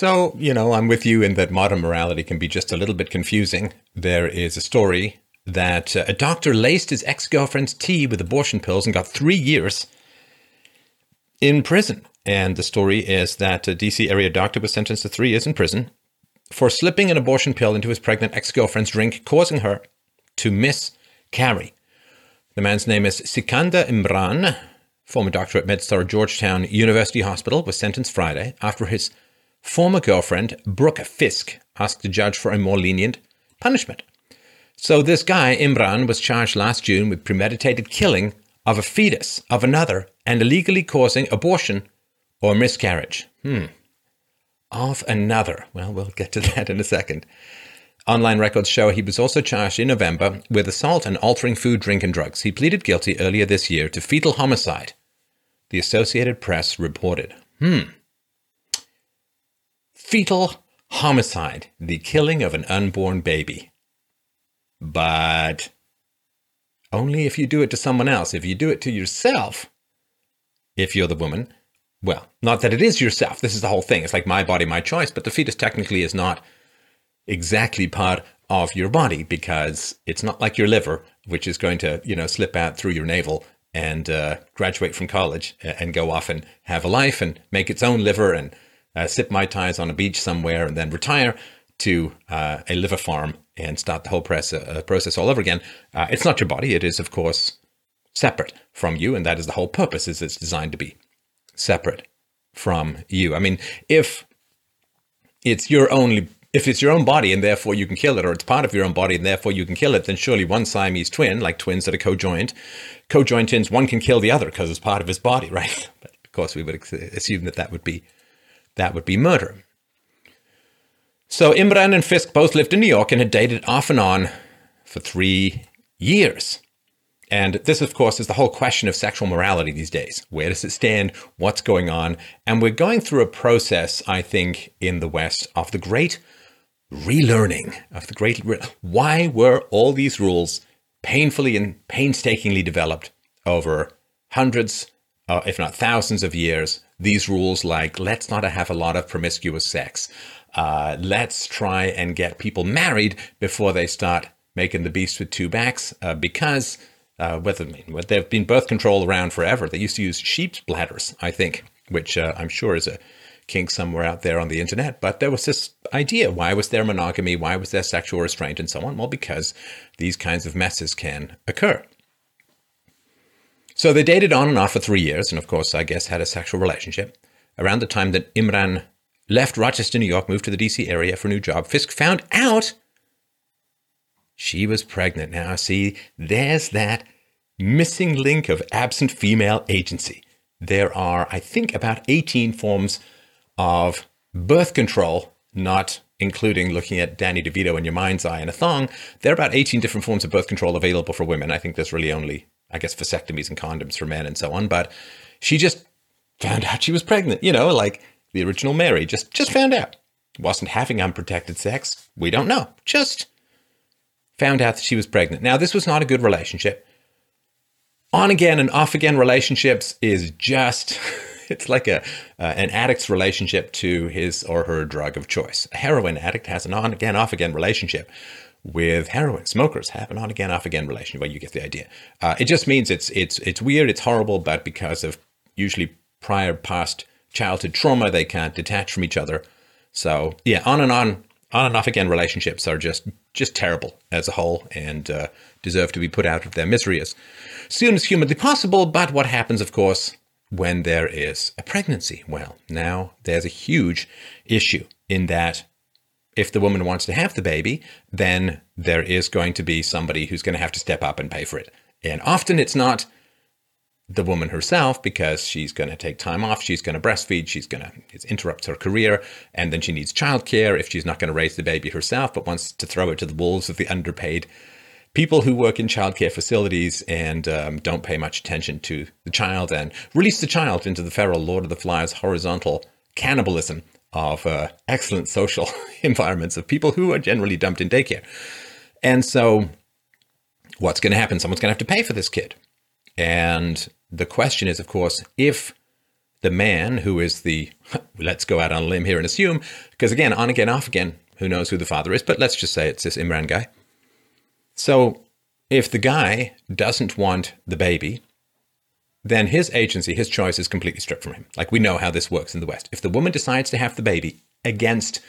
So, you know, I'm with you in that modern morality can be just a little bit confusing. There is a story that uh, a doctor laced his ex girlfriend's tea with abortion pills and got three years in prison. And the story is that a DC area doctor was sentenced to three years in prison for slipping an abortion pill into his pregnant ex girlfriend's drink, causing her to miscarry. The man's name is Sikander Imran, former doctor at MedStar Georgetown University Hospital, was sentenced Friday after his former girlfriend, Brooke Fiske, asked the judge for a more lenient punishment. So this guy, Imran, was charged last June with premeditated killing of a fetus of another and illegally causing abortion or miscarriage. Hmm. Of another. Well, we'll get to that in a second. Online records show he was also charged in November with assault and altering food, drink, and drugs. He pleaded guilty earlier this year to fetal homicide, the Associated Press reported. Hmm. Fetal homicide, the killing of an unborn baby. But only if you do it to someone else. If you do it to yourself, if you're the woman, well, not that it is yourself. This is the whole thing. It's like my body, my choice, but the fetus technically is not exactly part of your body because it's not like your liver, which is going to, you know, slip out through your navel and uh, graduate from college and go off and have a life and make its own liver and uh, sip mai tais on a beach somewhere and then retire to uh, a liver farm and start the whole press, uh, process all over again. Uh, it's not your body. It is, of course, separate from you, and that is the whole purpose. Is it's designed to be separate from you. I mean, if it's your only if it's your own body and therefore you can kill it, or it's part of your own body and therefore you can kill it, then surely one Siamese twin, like twins that are co-joined, co-joined twins, one can kill the other because it's part of his body, right? But of course, we would assume that that would be that would be murder. So Imran and Fiske both lived in New York and had dated off and on for three years. And this, of course, is the whole question of sexual morality these days. Where does it stand? What's going on? And we're going through a process, I think, in the West of the great relearning, of the great. Re- Why were all these rules painfully and painstakingly developed over hundreds, uh, if not thousands of years? These rules, like let's not have a lot of promiscuous sex, uh, let's try and get people married before they start making the beast with two backs, uh, because uh, whether I mean, they've been birth control around forever. They used to use sheep's bladders, I think, which uh, I'm sure is a kink somewhere out there on the internet. But there was this idea: why was there monogamy? Why was there sexual restraint, and so on? Well, because these kinds of messes can occur. So they dated on and off for three years, and of course, I guess had a sexual relationship. Around the time that Imran left Rochester, New York, moved to the DC area for a new job. Fiske found out she was pregnant. Now, see, there's that missing link of absent female agency. There are, I think, about 18 forms of birth control, not including looking at Danny DeVito in your mind's eye and a thong. There are about 18 different forms of birth control available for women. I think there's really only, I guess, vasectomies and condoms for men and so on. But she just found out she was pregnant, you know, like the original Mary, just just found out. Wasn't having unprotected sex. We don't know. Just found out that she was pregnant. Now, this was not a good relationship. On again and off again relationships is just it's like a uh, an addict's relationship to his or her drug of choice. A heroin addict has an on again off again relationship with heroin. Smokers have an on again off again relationship. Well, you get the idea. Uh, it just means it's it's it's weird, it's horrible, but because of usually prior past childhood trauma. They can't detach from each other. So yeah, on and on, on and off again relationships are just just terrible as a whole and uh, deserve to be put out of their misery as soon as humanly possible. But what happens, of course, when there is a pregnancy? Well, now there's a huge issue in that if the woman wants to have the baby, then there is going to be somebody who's going to have to step up and pay for it. And often it's not the woman herself because she's going to take time off, she's going to breastfeed, she's going to it interrupts her career, and then she needs childcare if she's not going to raise the baby herself, but wants to throw it to the wolves of the underpaid people who work in childcare facilities and um, don't pay much attention to the child and release the child into the feral Lord of the Flies horizontal cannibalism of uh, excellent social environments of people who are generally dumped in daycare. And so, what's going to happen? Someone's going to have to pay for this kid. And the question is, of course, if the man who is the, let's go out on a limb here and assume, because again, on again, off again, who knows who the father is, but let's just say it's this Imran guy. So if the guy doesn't want the baby, then his agency, his choice is completely stripped from him. Like we know how this works in the West. If the woman decides to have the baby against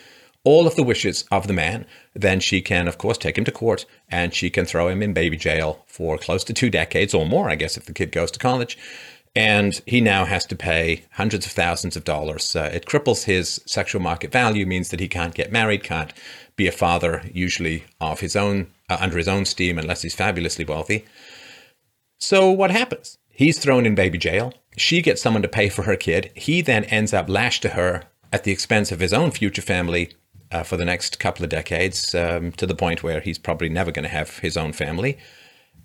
all of the wishes of the man, then she can, of course, take him to court and she can throw him in baby jail for close to two decades or more, I guess, if the kid goes to college. And he now has to pay hundreds of thousands of dollars. Uh, it cripples his sexual market value, means that he can't get married, can't be a father, usually of his own, uh, under his own steam, unless he's fabulously wealthy. So what happens? He's thrown in baby jail. She gets someone to pay for her kid. He then ends up lashed to her at the expense of his own future family uh, for the next couple of decades, um, to the point where he's probably never going to have his own family.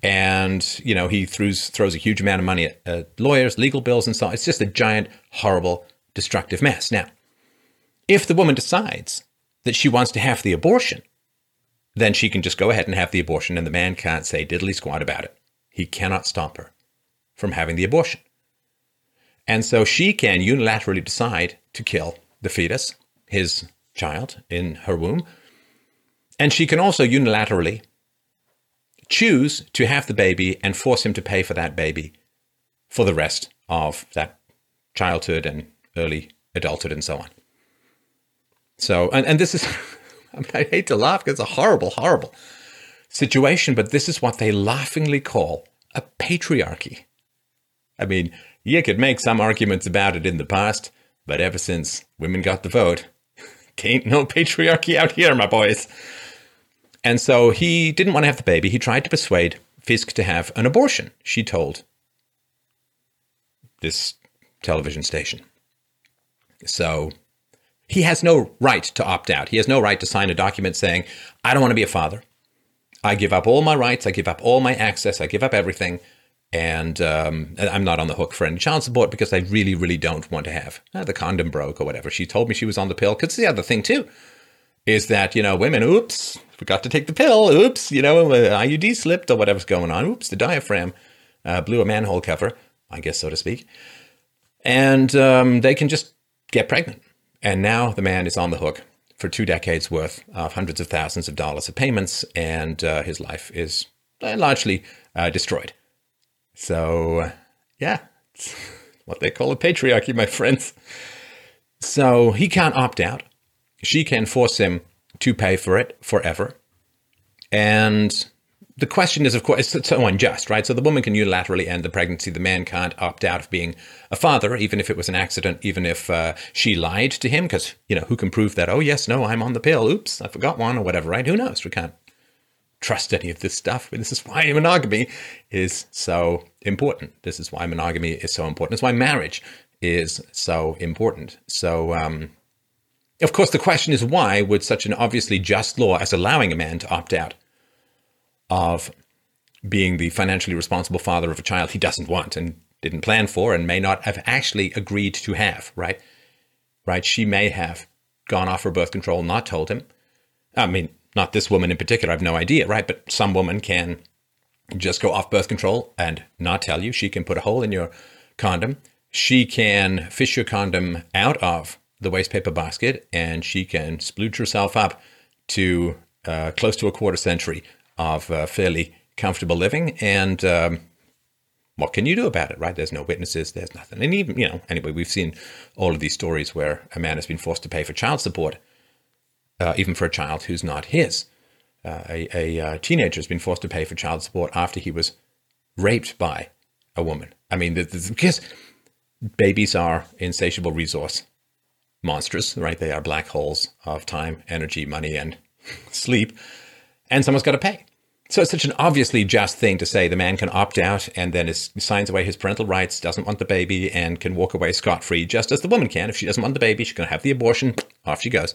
And you know he throws throws a huge amount of money at, at lawyers, legal bills, and so on. It's just a giant, horrible, destructive mess. Now, if the woman decides that she wants to have the abortion, then she can just go ahead and have the abortion, and the man can't say diddly squat about it. He cannot stop her from having the abortion. And so she can unilaterally decide to kill the fetus, his child in her womb. And she can also unilaterally choose to have the baby and force him to pay for that baby for the rest of that childhood and early adulthood and so on. So, and, and this is, I, mean, I hate to laugh because it's a horrible, horrible situation, but this is what they laughingly call a patriarchy. I mean, you could make some arguments about it in the past, but ever since women got the vote, ain't no patriarchy out here, my boys. And so he didn't want to have the baby. He tried to persuade Fiske to have an abortion, she told this television station. So he has no right to opt out. He has no right to sign a document saying, I don't want to be a father. I give up all my rights. I give up all my access. I give up everything and um, I'm not on the hook for any child support because I really, really don't want to have uh, the condom broke or whatever. She told me she was on the pill. Because the other thing too is that you know women, oops, forgot to take the pill. Oops, you know uh, IUD slipped or whatever's going on. Oops, the diaphragm uh, blew a manhole cover, I guess so to speak, and um, they can just get pregnant. And now the man is on the hook for two decades worth of hundreds of thousands of dollars of payments, and uh, his life is uh, largely uh, destroyed. So, yeah, it's what they call a patriarchy, my friends. So he can't opt out. She can force him to pay for it forever. And the question is, of course, it's so unjust, right? So the woman can unilaterally end the pregnancy. The man can't opt out of being a father, even if it was an accident, even if uh, she lied to him, because, you know, who can prove that? Oh, yes, no, I'm on the pill. Oops, I forgot one or whatever, right? Who knows? We can't trust any of this stuff. But This is why monogamy is so important. This is why monogamy is so important. It's why marriage is so important. So, um, of course, the question is why would such an obviously just law as allowing a man to opt out of being the financially responsible father of a child he doesn't want and didn't plan for and may not have actually agreed to have, right? Right? She may have gone off her birth control, not told him. I mean, not this woman in particular, I have no idea, right? But some woman can just go off birth control and not tell you. She can put a hole in your condom. She can fish your condom out of the waste paper basket and she can splooge herself up to uh, close to a quarter century of uh, fairly comfortable living. And um, what can you do about it, right? There's no witnesses, there's nothing. And even, you know, anyway, we've seen all of these stories where a man has been forced to pay for child support uh, even for a child who's not his. Uh, a, a uh, teenager has been forced to pay for child support after he was raped by a woman. I mean, because babies are insatiable resource monsters, right? They are black holes of time, energy, money, and sleep, and someone's got to pay. So it's such an obviously just thing to say the man can opt out and then is, signs away his parental rights, doesn't want the baby, and can walk away scot free, just as the woman can. If she doesn't want the baby, going to have the abortion, off she goes.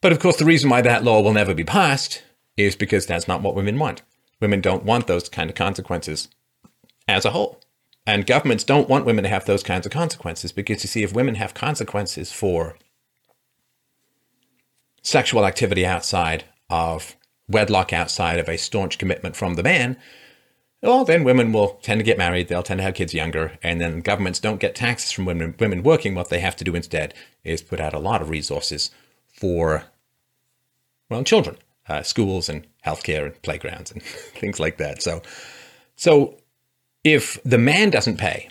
But of course, the reason why that law will never be passed is because that's not what women want. Women don't want those kind of consequences as a whole. And governments don't want women to have those kinds of consequences because you see, if women have consequences for sexual activity outside of wedlock, outside of a staunch commitment from the man, well, then women will tend to get married. They'll tend to have kids younger, and then governments don't get taxes from women women working. What they have to do instead is put out a lot of resources for well, children, uh, schools and healthcare and playgrounds and things like that. So, so if the man doesn't pay,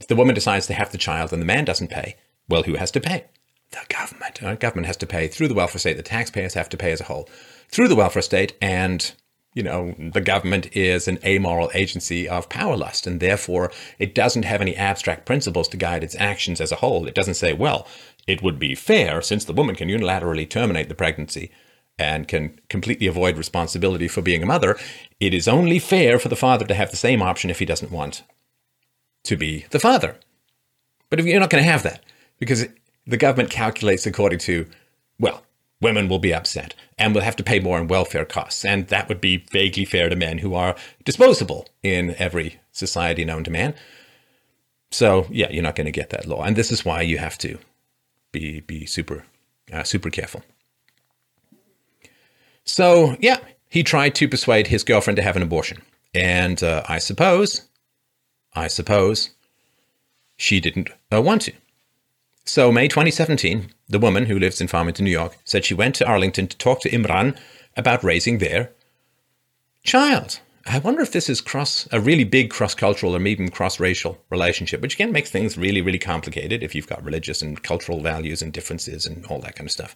if the woman decides to have the child and the man doesn't pay, well, who has to pay? The government. The government has to pay through the welfare state. The taxpayers have to pay as a whole through the welfare state, and you know, the government is an amoral agency of power lust, and therefore it doesn't have any abstract principles to guide its actions as a whole. It doesn't say, well, it would be fair since the woman can unilaterally terminate the pregnancy and can completely avoid responsibility for being a mother. It is only fair for the father to have the same option if he doesn't want to be the father. But you're not going to have that, because the government calculates according to, well, women will be upset and will have to pay more in welfare costs. And that would be vaguely fair to men who are disposable in every society known to man. So, yeah, you're not going to get that law. And this is why you have to be, be super, uh, super careful. So, yeah, he tried to persuade his girlfriend to have an abortion. And uh, I suppose, I suppose she didn't uh, want to. So, May 2017, the woman who lives in Farmington, New York, said she went to Arlington to talk to Imran about raising their child. I wonder if this is cross a really big cross-cultural or even cross-racial relationship, which again makes things really, really complicated if you've got religious and cultural values and differences and all that kind of stuff.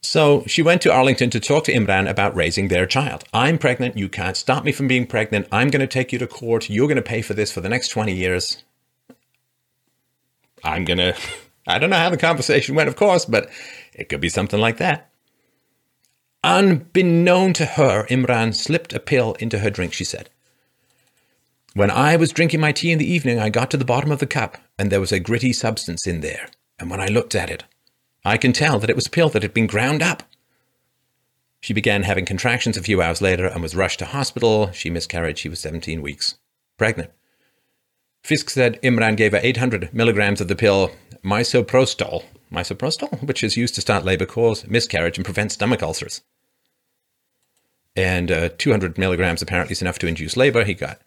So she went to Arlington to talk to Imran about raising their child. I'm pregnant. You can't stop me from being pregnant. I'm going to take you to court. You're going to pay for this for the next 20 years. I'm going to, I don't know how the conversation went, of course, but it could be something like that. Unbeknown to her, Imran slipped a pill into her drink, she said. When I was drinking my tea in the evening, I got to the bottom of the cup, and there was a gritty substance in there. And when I looked at it, I can tell that it was a pill that had been ground up. She began having contractions a few hours later and was rushed to hospital. She miscarried. She was 17 weeks pregnant. Fiske said Imran gave her 800 milligrams of the pill misoprostol, misoprostol, which is used to start labor, cause miscarriage, and prevent stomach ulcers. And uh, 200 milligrams apparently is enough to induce labor. He got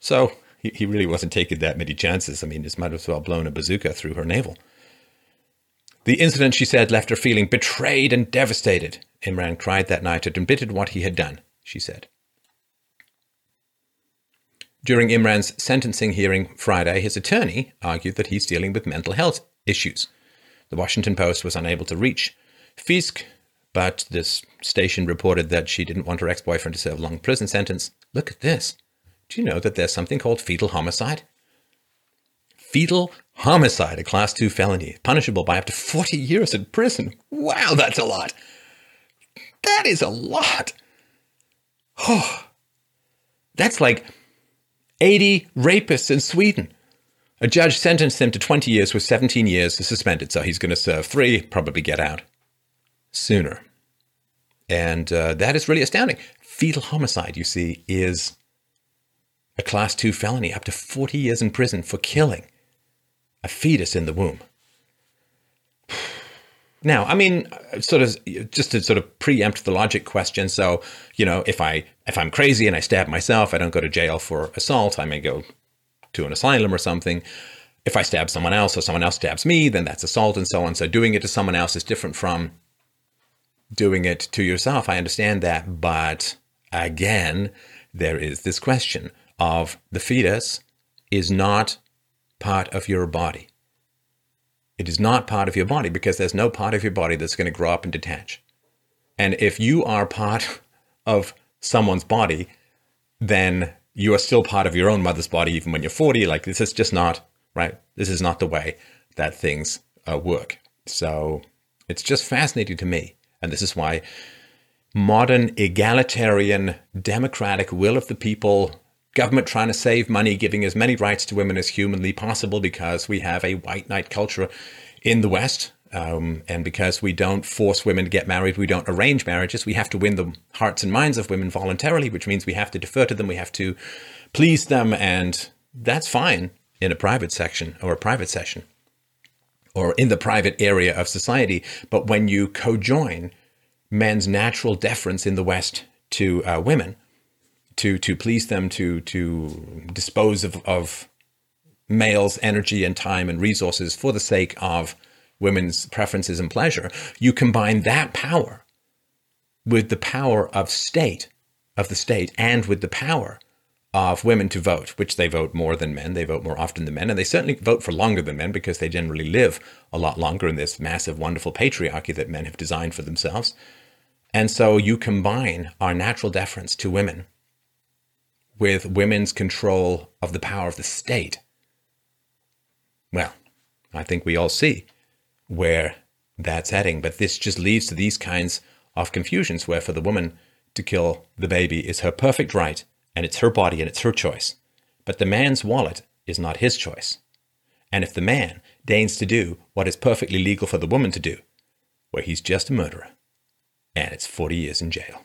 so he, he really wasn't taking that many chances. I mean, this might as well blown a bazooka through her navel. The incident, she said, left her feeling betrayed and devastated. Imran cried that night and admitted what he had done, she said. During Imran's sentencing hearing Friday, his attorney argued that he's dealing with mental health issues. The Washington Post was unable to reach Fiske, but this station reported that she didn't want her ex boyfriend to serve a long prison sentence. Look at this. Do you know that there's something called fetal homicide? Fetal homicide, a class 2 felony, punishable by up to 40 years in prison. Wow, that's a lot. That is a lot. Oh, that's like 80 rapists in Sweden. A judge sentenced him to 20 years with 17 years suspended, so he's going to serve three, probably get out sooner. And uh, that is really astounding. Fetal homicide, you see, is a class two felony, up to 40 years in prison for killing a fetus in the womb. Now, I mean, sort of just to sort of preempt the logic question. So, you know, if I if I'm crazy and I stab myself, I don't go to jail for assault. I may go to an asylum or something. If I stab someone else or someone else stabs me, then that's assault and so on. So doing it to someone else is different from doing it to yourself. I understand that, but again, there is this question of the fetus is not part of your body. It is not part of your body because there's no part of your body that's going to grow up and detach. And if you are part of someone's body, then you are still part of your own mother's body even when you're 40. Like this is just not right. This is not the way that things uh, work. So it's just fascinating to me. And this is why modern egalitarian democratic will of the people government trying to save money, giving as many rights to women as humanly possible because we have a white knight culture in the West. Um, and because we don't force women to get married, we don't arrange marriages. We have to win the hearts and minds of women voluntarily, which means we have to defer to them, we have to please them, and that's fine in a private section or a private session or in the private area of society. But when you co-join men's natural deference in the West to uh, women, to to please them, to to dispose of, of males' energy and time and resources for the sake of women's preferences and pleasure, you combine that power with the power of state, of the state, and with the power of women to vote, which they vote more than men. They vote more often than men, and they certainly vote for longer than men because they generally live a lot longer in this massive, wonderful patriarchy that men have designed for themselves. And so you combine our natural deference to women with women's control of the power of the state. Well, I think we all see where that's heading, but this just leads to these kinds of confusions where for the woman to kill the baby is her perfect right and it's her body and it's her choice. But the man's wallet is not his choice. And if the man deigns to do what is perfectly legal for the woman to do, well, he's just a murderer. And it's 40 years in jail.